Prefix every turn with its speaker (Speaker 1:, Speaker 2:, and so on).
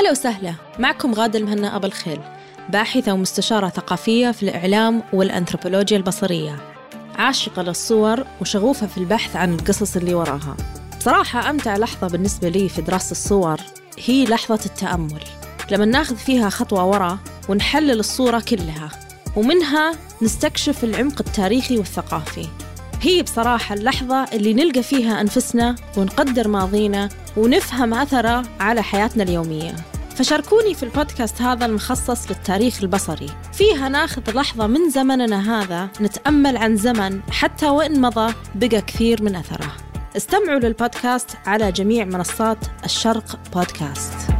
Speaker 1: هلا وسهلا. معكم غادة المهنا أبو الخيل باحثة ومستشارة ثقافية في الإعلام والأنثروبولوجيا البصرية. عاشقة للصور وشغوفة في البحث عن القصص اللي وراها. صراحة أمتع لحظة بالنسبة لي في دراسة الصور هي لحظة التأمل. لما ناخذ فيها خطوة ورا ونحلل الصورة كلها ومنها نستكشف العمق التاريخي والثقافي. هي بصراحة اللحظة اللي نلقى فيها أنفسنا ونقدر ماضينا ونفهم أثره على حياتنا اليومية. فشاركوني في البودكاست هذا المخصص للتاريخ البصري. فيها ناخذ لحظة من زمننا هذا نتأمل عن زمن حتى وإن مضى بقى كثير من أثره. استمعوا للبودكاست على جميع منصات الشرق بودكاست.